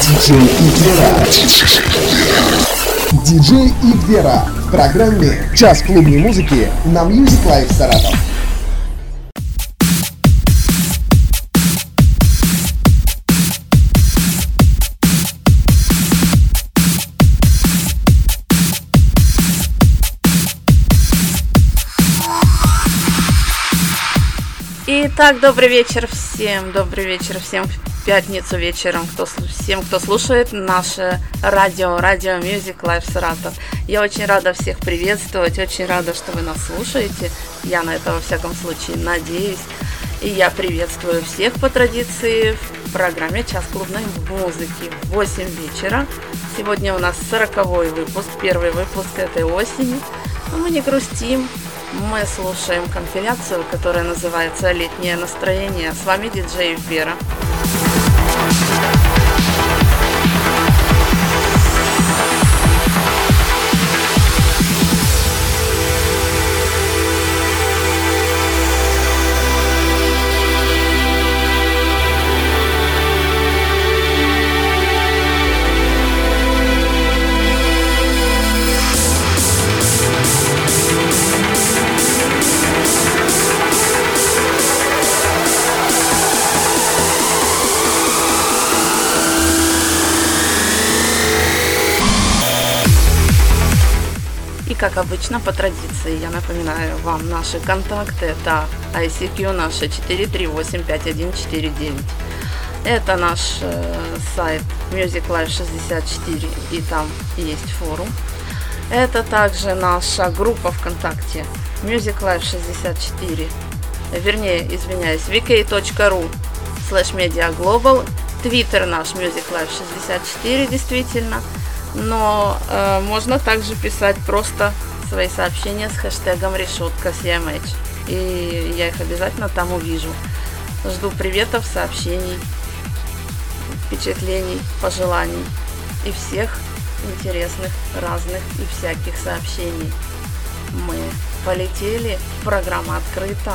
Диджей Игвера. Диджей Игвера. В программе «Час клубной музыки» на Music Life Саратов. Итак, добрый вечер всем, добрый вечер всем в пятницу вечером, кто, всем, кто слушает наше радио, радио Music Live Саратов. Я очень рада всех приветствовать, очень рада, что вы нас слушаете. Я на это во всяком случае надеюсь. И я приветствую всех по традиции в программе «Час клубной музыки» в 8 вечера. Сегодня у нас 40 выпуск, первый выпуск этой осени. Но мы не грустим, мы слушаем компиляцию, которая называется «Летнее настроение». С вами диджей Вера. Как обычно, по традиции, я напоминаю вам наши контакты. Это ICQ наша 4385149. Это наш э, сайт Music Life 64, и там есть форум. Это также наша группа ВКонтакте Music Life 64, вернее, извиняюсь, vk.ru slash media global, Twitter наш Music Life 64, действительно – но э, можно также писать просто свои сообщения с хэштегом решетка CMH. И я их обязательно там увижу. Жду приветов, сообщений, впечатлений, пожеланий и всех интересных, разных и всяких сообщений. Мы полетели, программа открыта.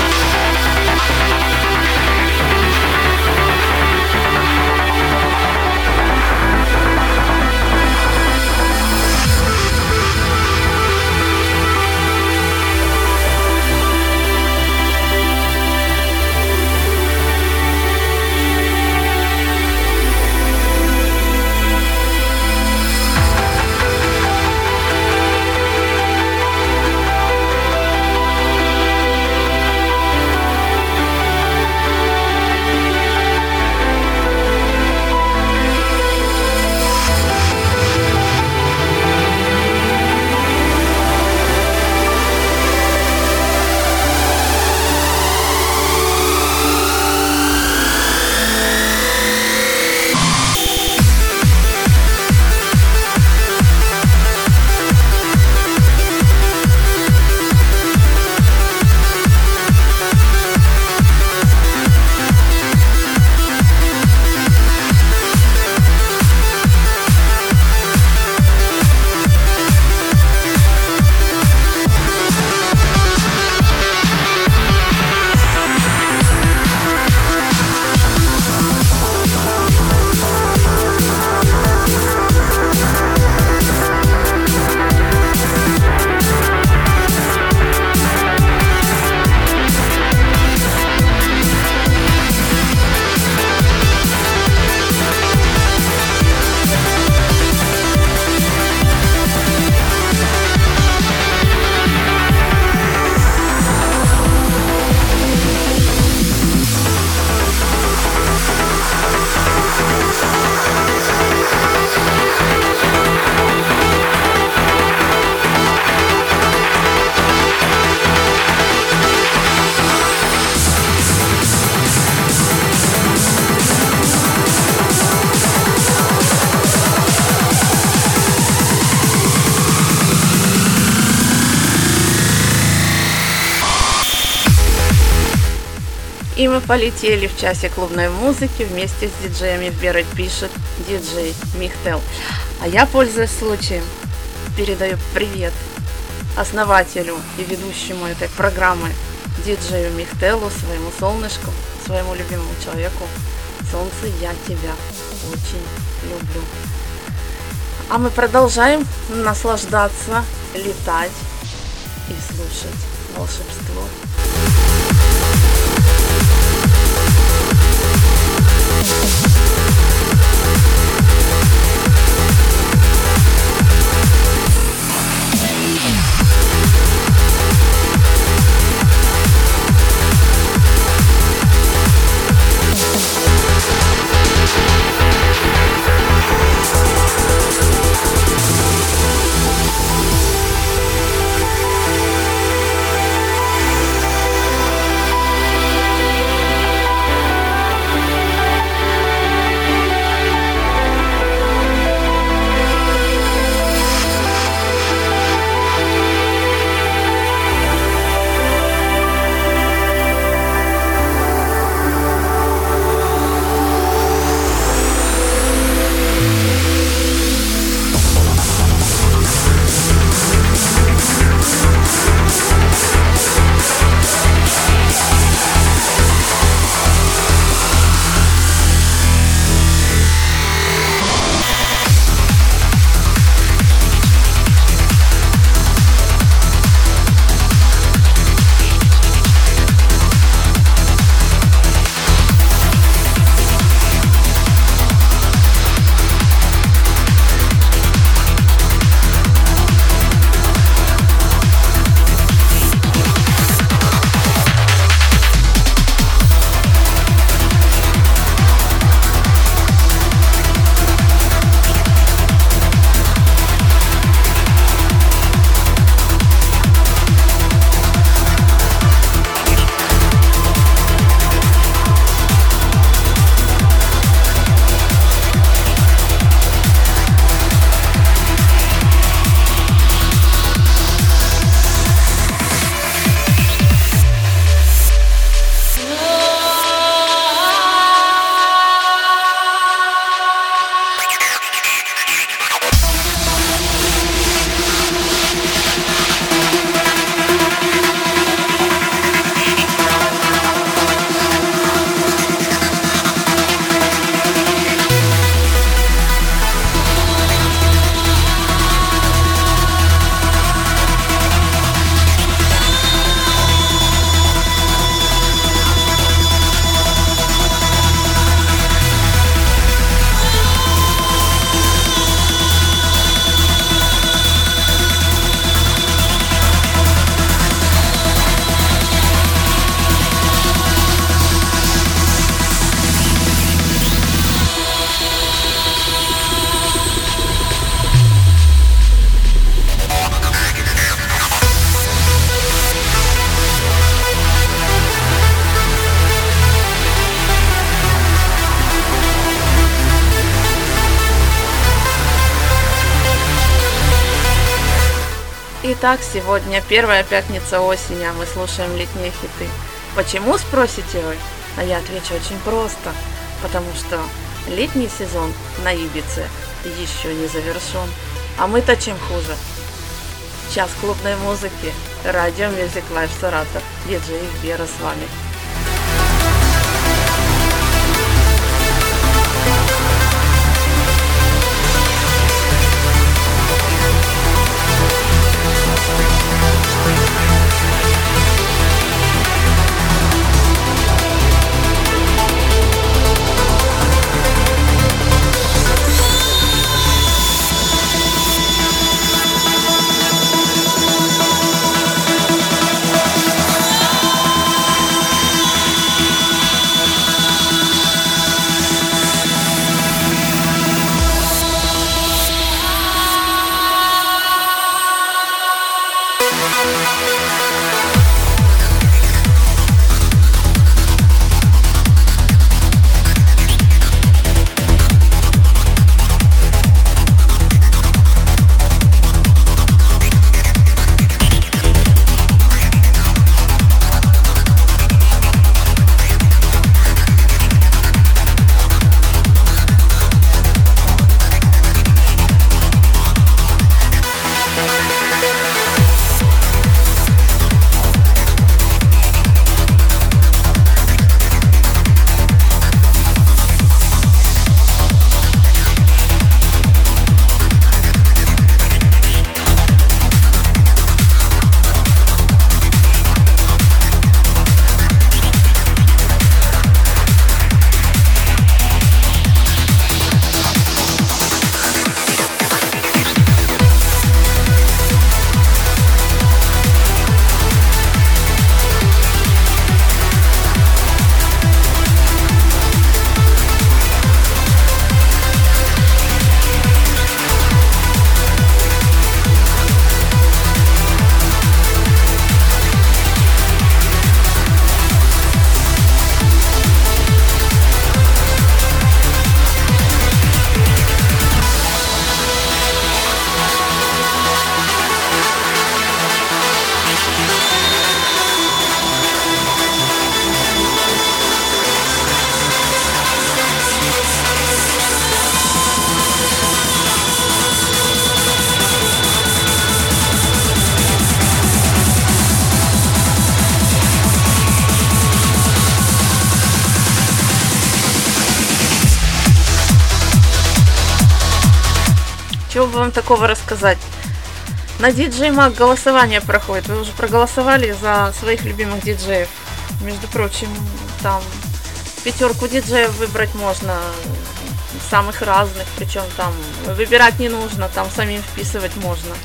полетели в часе клубной музыки вместе с диджеями Верой пишет диджей Михтел. А я, пользуясь случаем, передаю привет основателю и ведущему этой программы диджею Михтелу, своему солнышку, своему любимому человеку. Солнце, я тебя очень люблю. А мы продолжаем наслаждаться, летать и слушать волшебство. Итак, сегодня первая пятница осени, а мы слушаем летние хиты. Почему, спросите вы? А я отвечу очень просто. Потому что летний сезон на Ибице еще не завершен. А мы-то чем хуже? Час клубной музыки. Радио Music Live Саратов. Диджей Вера с вами. Вам такого рассказать? На DJ Mag голосование проходит. Вы уже проголосовали за своих любимых диджеев. Между прочим, там пятерку диджеев выбрать можно самых разных, причем там выбирать не нужно, там самим вписывать можно.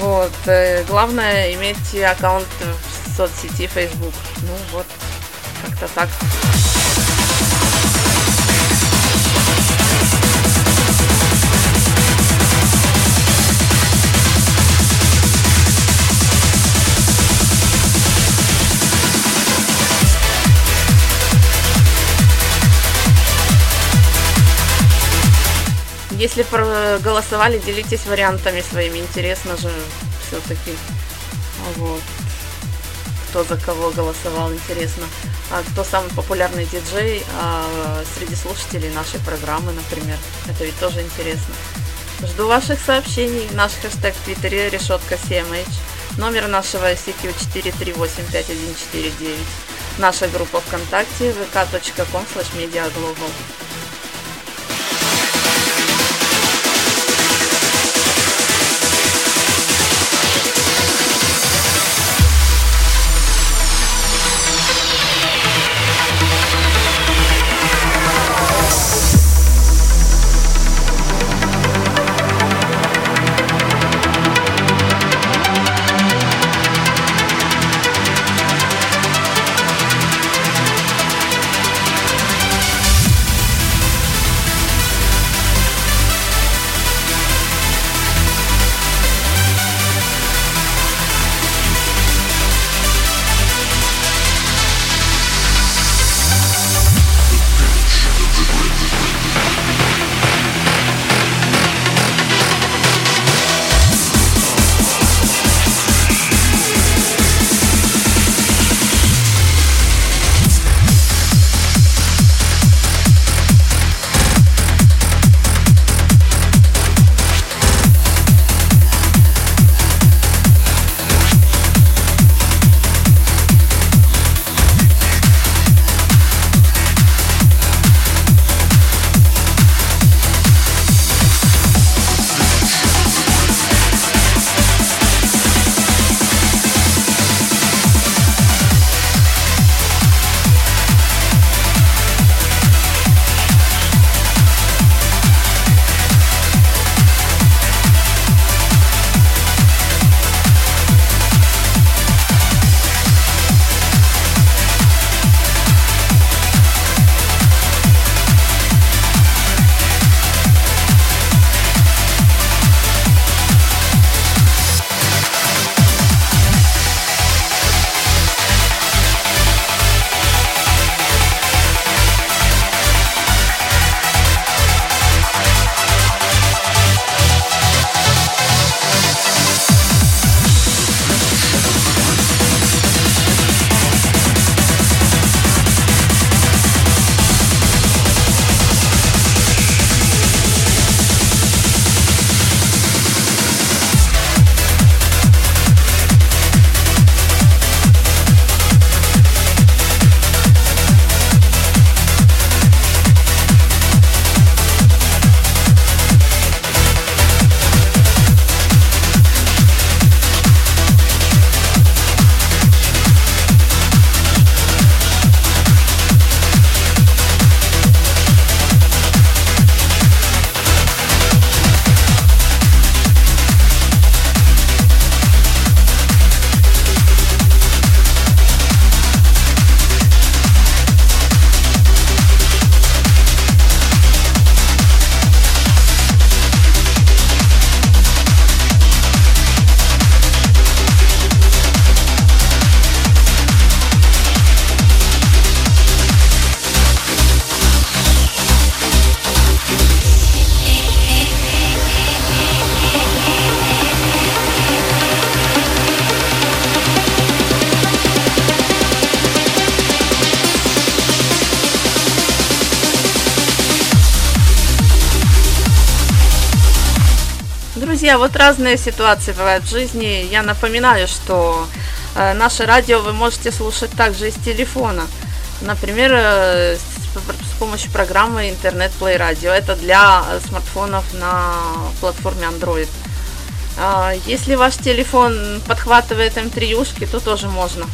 Вот. Э, главное иметь аккаунт в соцсети Facebook. Ну вот, как-то так. Если проголосовали, делитесь вариантами своими. Интересно же все-таки. Вот. Кто за кого голосовал, интересно. А кто самый популярный диджей а, среди слушателей нашей программы, например. Это ведь тоже интересно. Жду ваших сообщений. Наш хэштег в Твиттере решетка CMH. Номер нашего ICQ 4385149. Наша группа ВКонтакте vk.com slash mediaglobal. Вот разные ситуации бывают в жизни. Я напоминаю, что э, наше радио вы можете слушать также из телефона. Например, э, с помощью программы Интернет Play Radio. Это для смартфонов на платформе Android. А, если ваш телефон подхватывает М3, то тоже можно.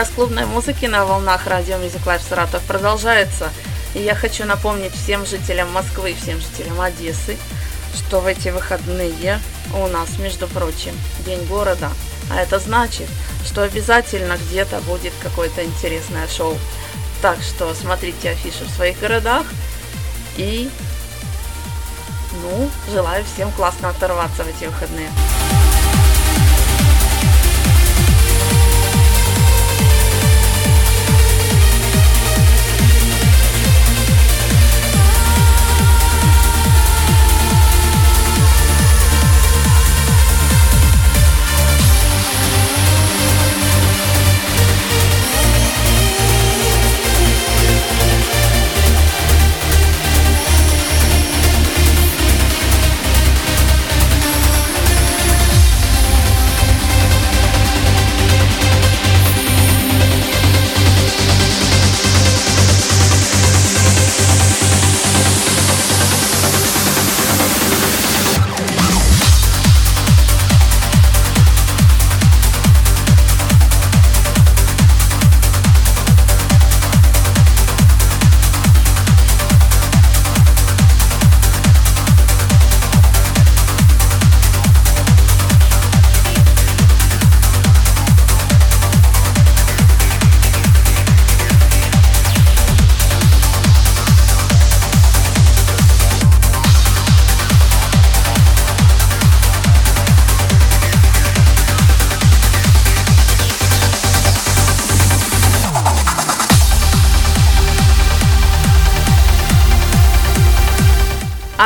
Час клубной музыки на волнах радио Music Life Саратов продолжается. И я хочу напомнить всем жителям Москвы и всем жителям Одессы, что в эти выходные у нас, между прочим, День города. А это значит, что обязательно где-то будет какое-то интересное шоу. Так что смотрите афишу в своих городах и Ну, желаю всем классно оторваться в эти выходные.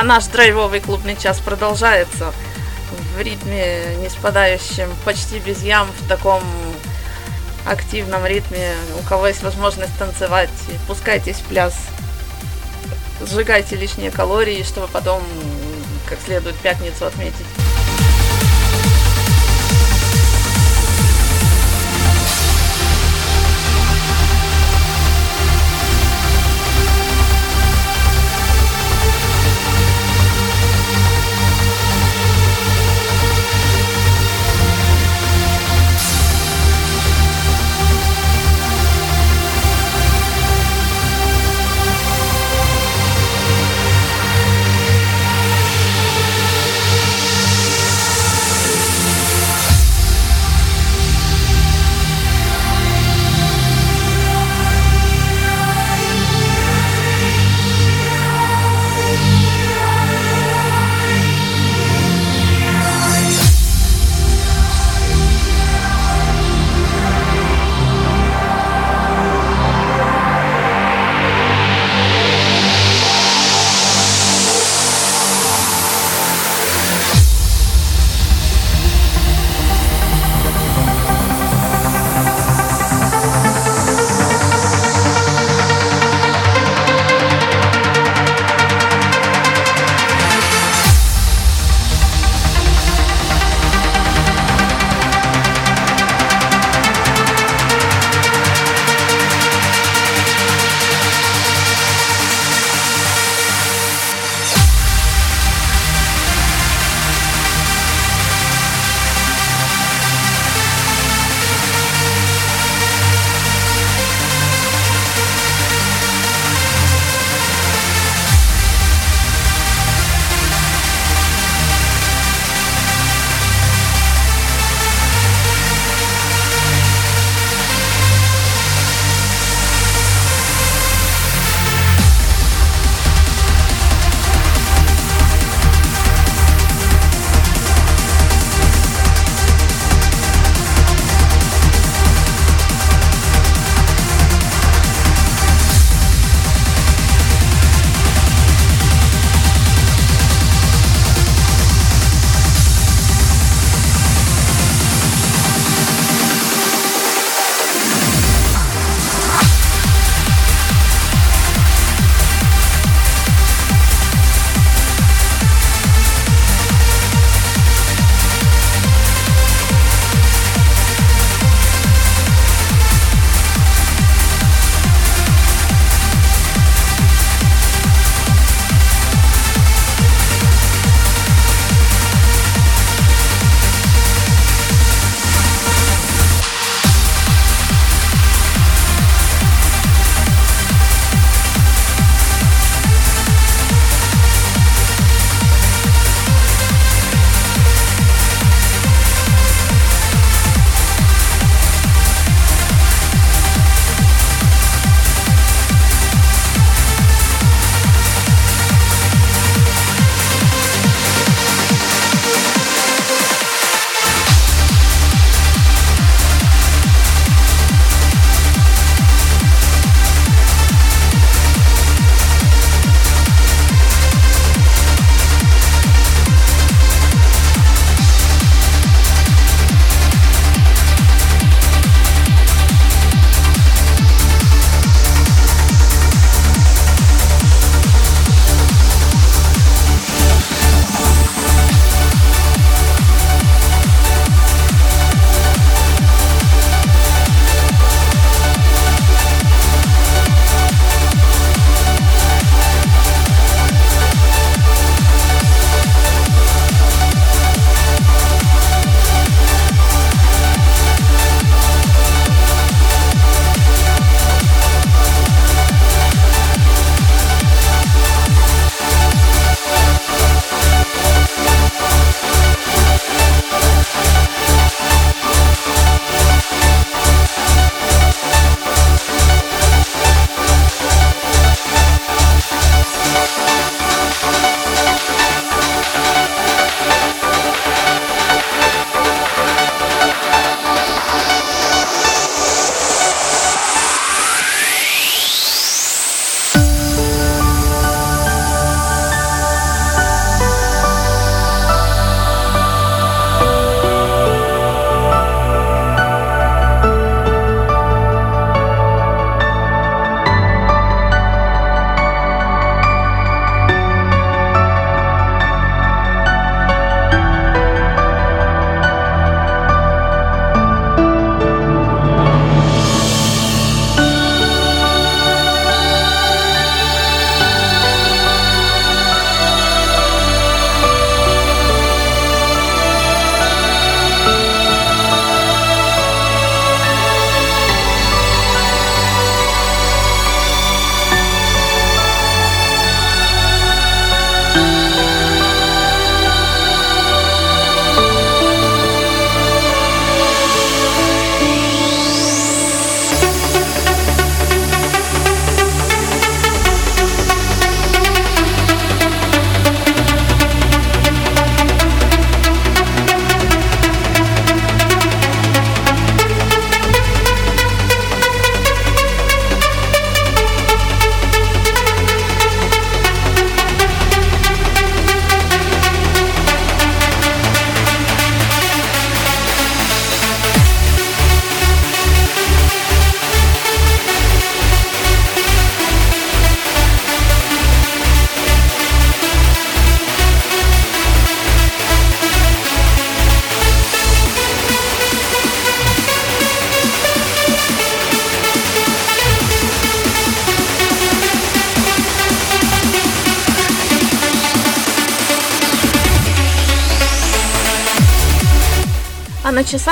Наш драйвовый клубный час продолжается в ритме не спадающем, почти без ям, в таком активном ритме. У кого есть возможность танцевать, пускайтесь в пляс, сжигайте лишние калории, чтобы потом как следует пятницу отметить.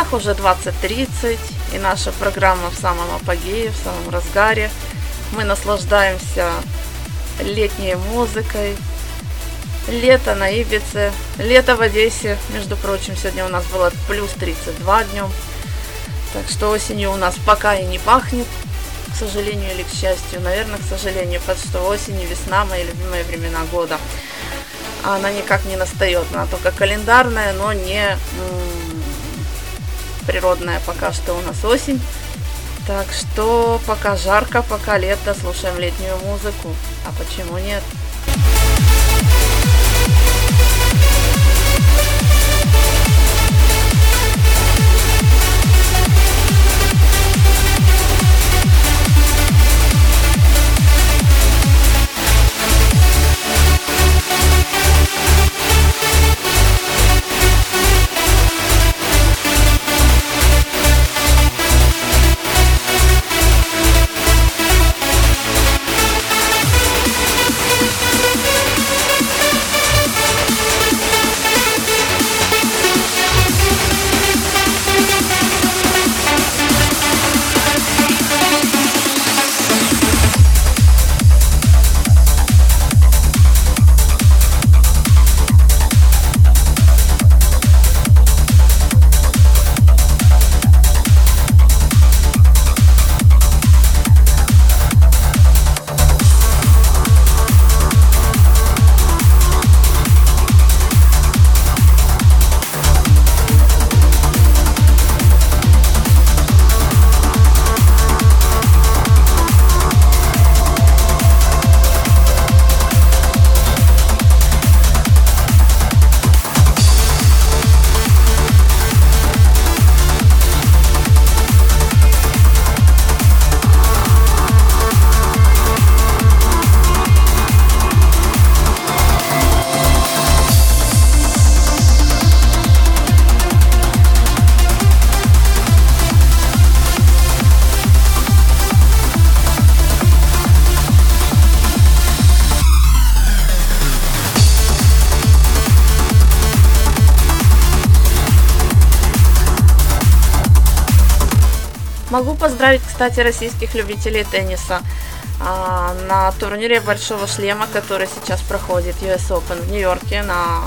Часах уже 20.30, и наша программа в самом апогее, в самом разгаре. Мы наслаждаемся летней музыкой. Лето на Ибице, лето в Одессе, между прочим, сегодня у нас было плюс 32 днем. Так что осенью у нас пока и не пахнет, к сожалению или к счастью. Наверное, к сожалению, потому что осень и весна мои любимые времена года. Она никак не настает, она только календарная, но не природная пока что у нас осень. Так что пока жарко, пока лето, слушаем летнюю музыку. А почему нет? Могу поздравить, кстати, российских любителей тенниса а, на турнире Большого Шлема, который сейчас проходит US Open в Нью-Йорке на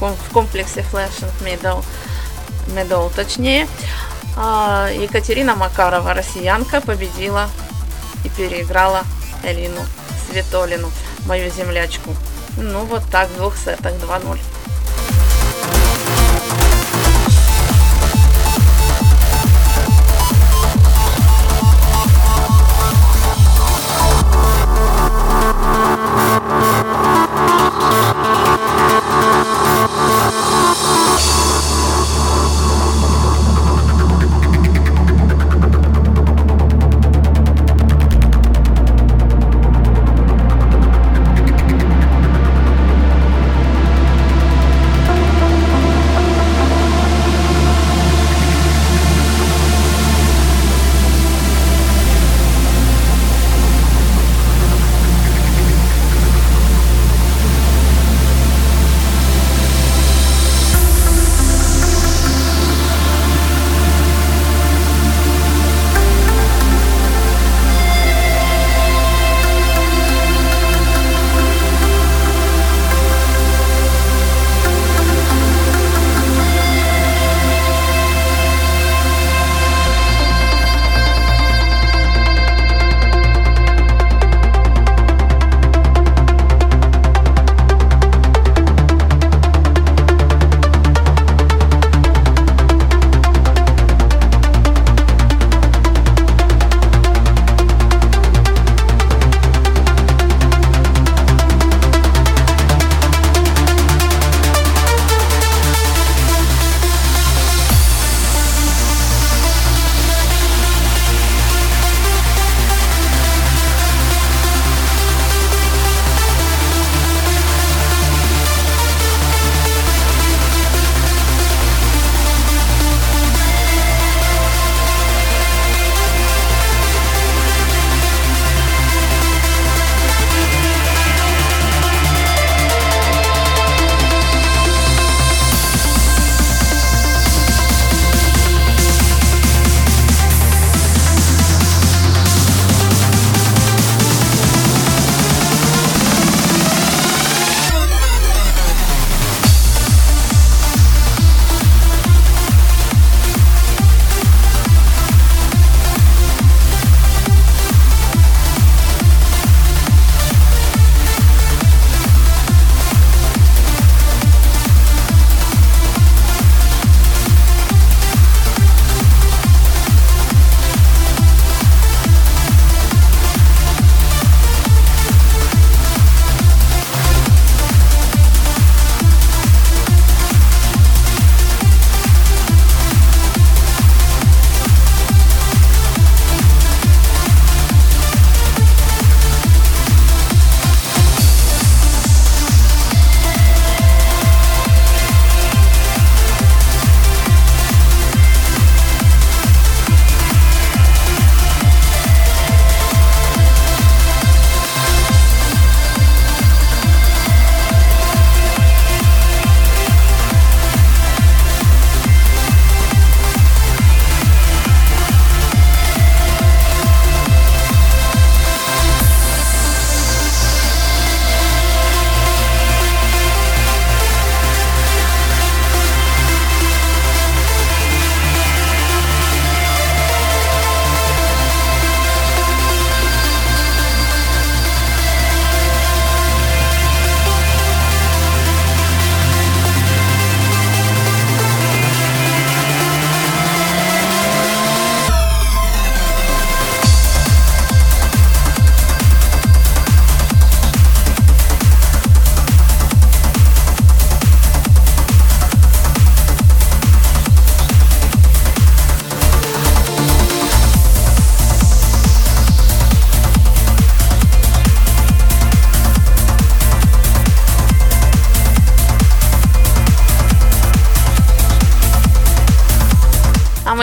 в комплексе Flash and Meadow, Meadow точнее. А, Екатерина Макарова, россиянка, победила и переиграла Элину Светолину, мою землячку. Ну вот так, в двух сетах 2-0.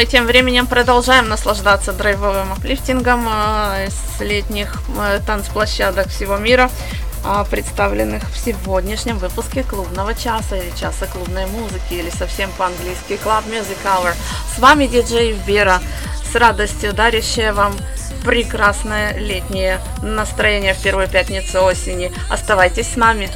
Мы тем временем продолжаем наслаждаться драйвовым аплифтингом э, с летних э, танцплощадок всего мира, э, представленных в сегодняшнем выпуске клубного часа или часа клубной музыки или совсем по-английски Club Music Hour. С вами диджей Вера, с радостью дарящая вам прекрасное летнее настроение в первую пятницу осени. Оставайтесь с нами.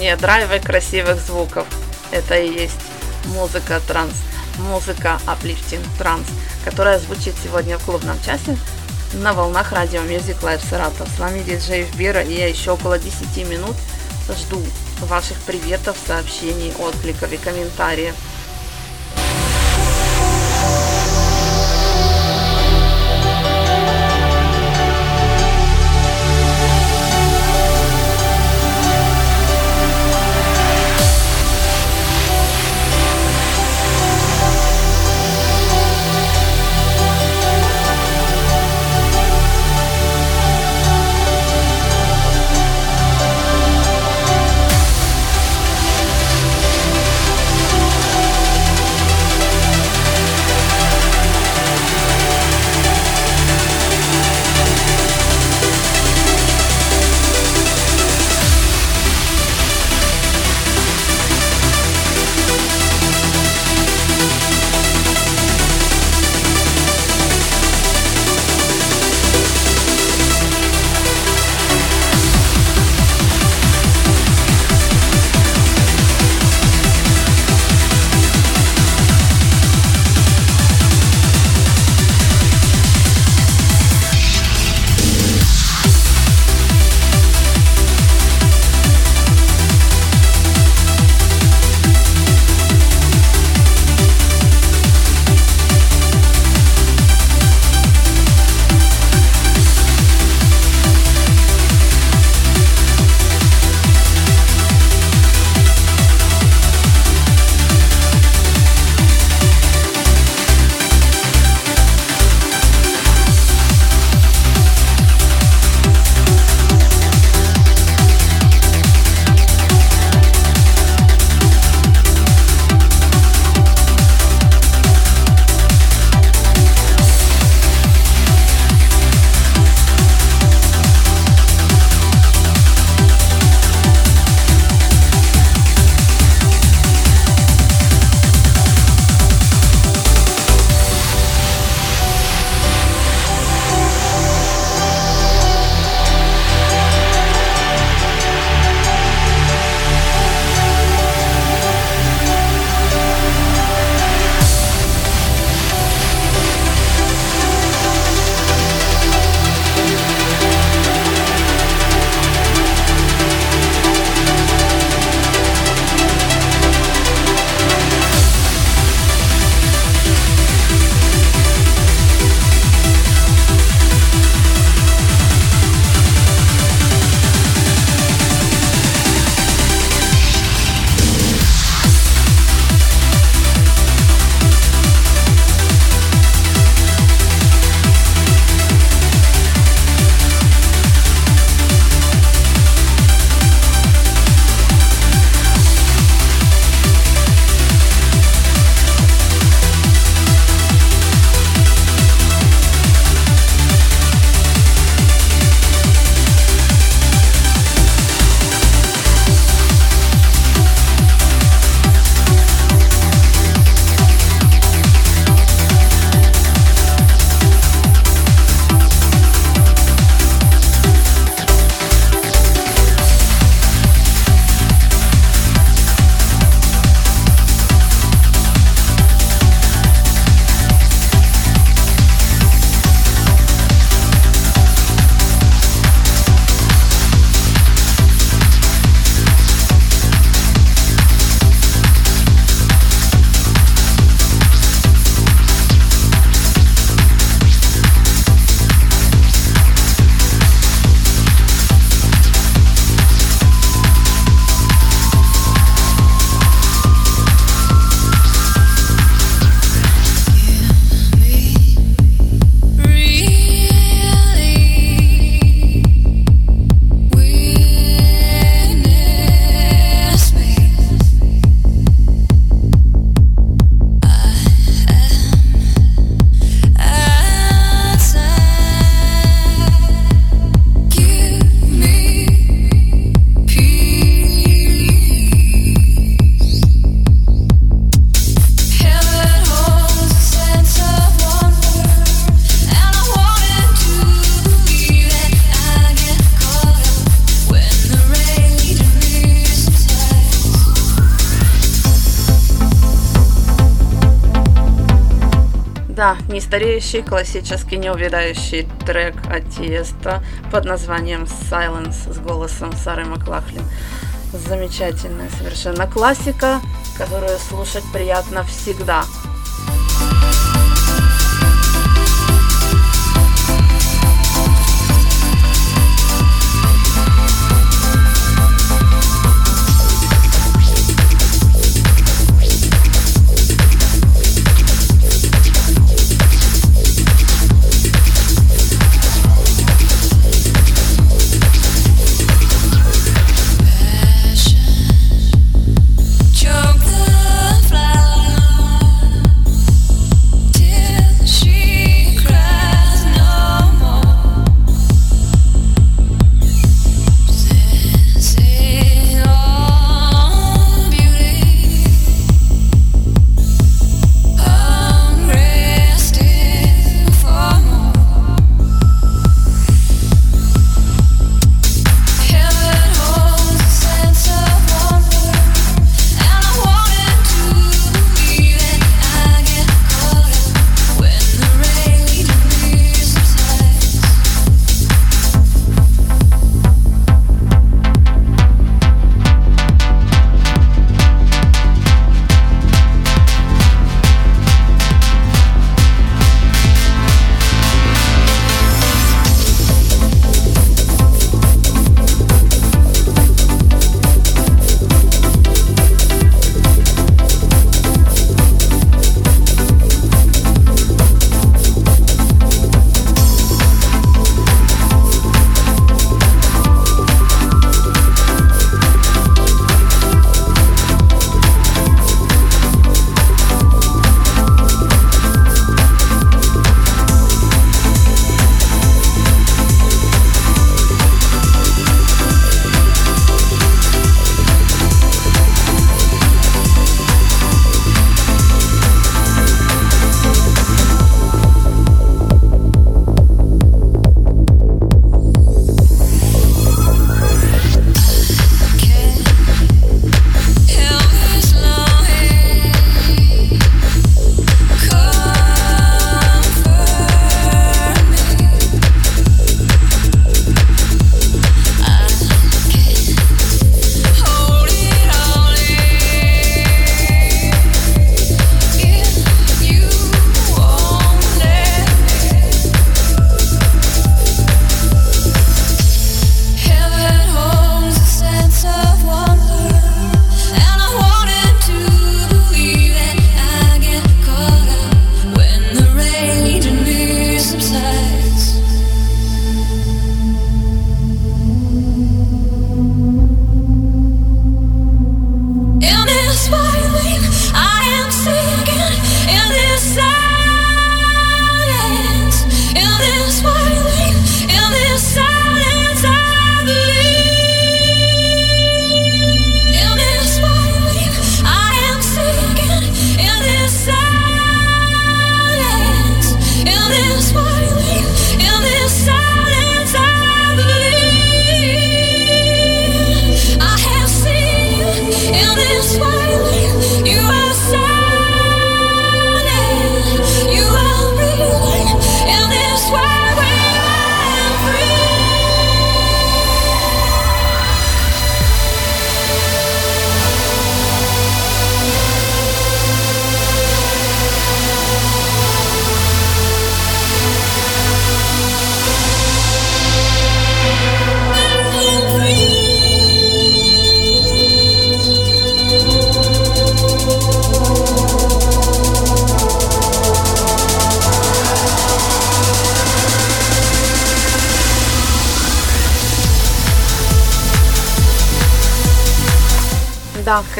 сочетание драйва и красивых звуков. Это и есть музыка транс, музыка Uplifting транс, которая звучит сегодня в клубном часе на волнах радио Music Live Саратов. С вами диджей Вбера, и я еще около 10 минут жду ваших приветов, сообщений, откликов и комментариев – стареющий классический неувядающий трек от Тиеста под названием Silence с голосом Сары Маклахлин. Замечательная совершенно классика, которую слушать приятно всегда.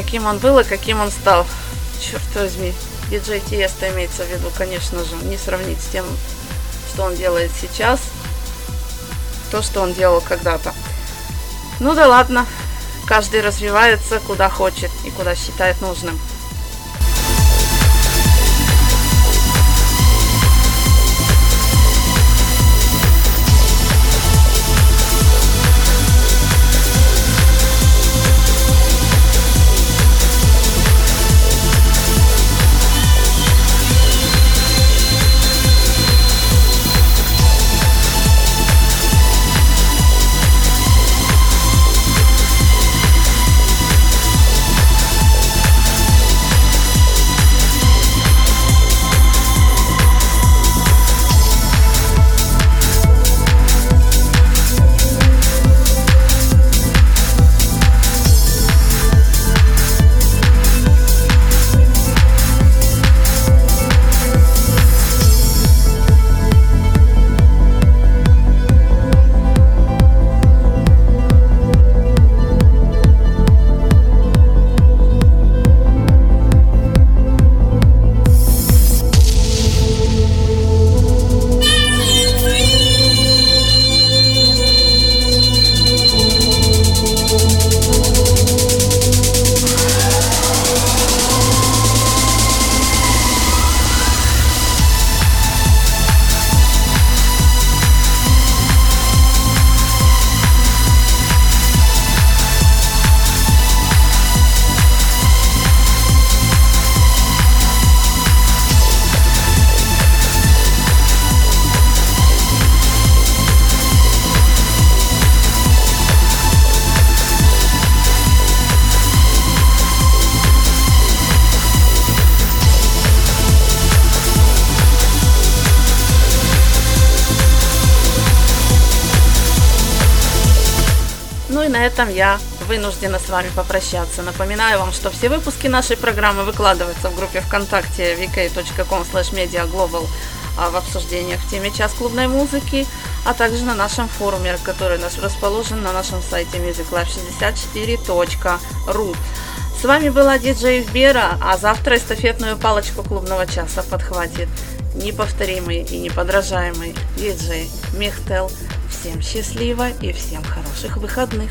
каким он был и каким он стал. Черт возьми, диджей Тиеста имеется в виду, конечно же, не сравнить с тем, что он делает сейчас, то, что он делал когда-то. Ну да ладно, каждый развивается куда хочет и куда считает нужным. Этом я вынуждена с вами попрощаться. Напоминаю вам, что все выпуски нашей программы выкладываются в группе ВКонтакте vk.com mediaglobal а, в обсуждениях в теме «Час клубной музыки», а также на нашем форуме, который наш расположен на нашем сайте musiclife64.ru. С вами была диджей Бера, а завтра эстафетную палочку клубного часа подхватит неповторимый и неподражаемый диджей Михтел. Всем счастливо и всем хороших выходных!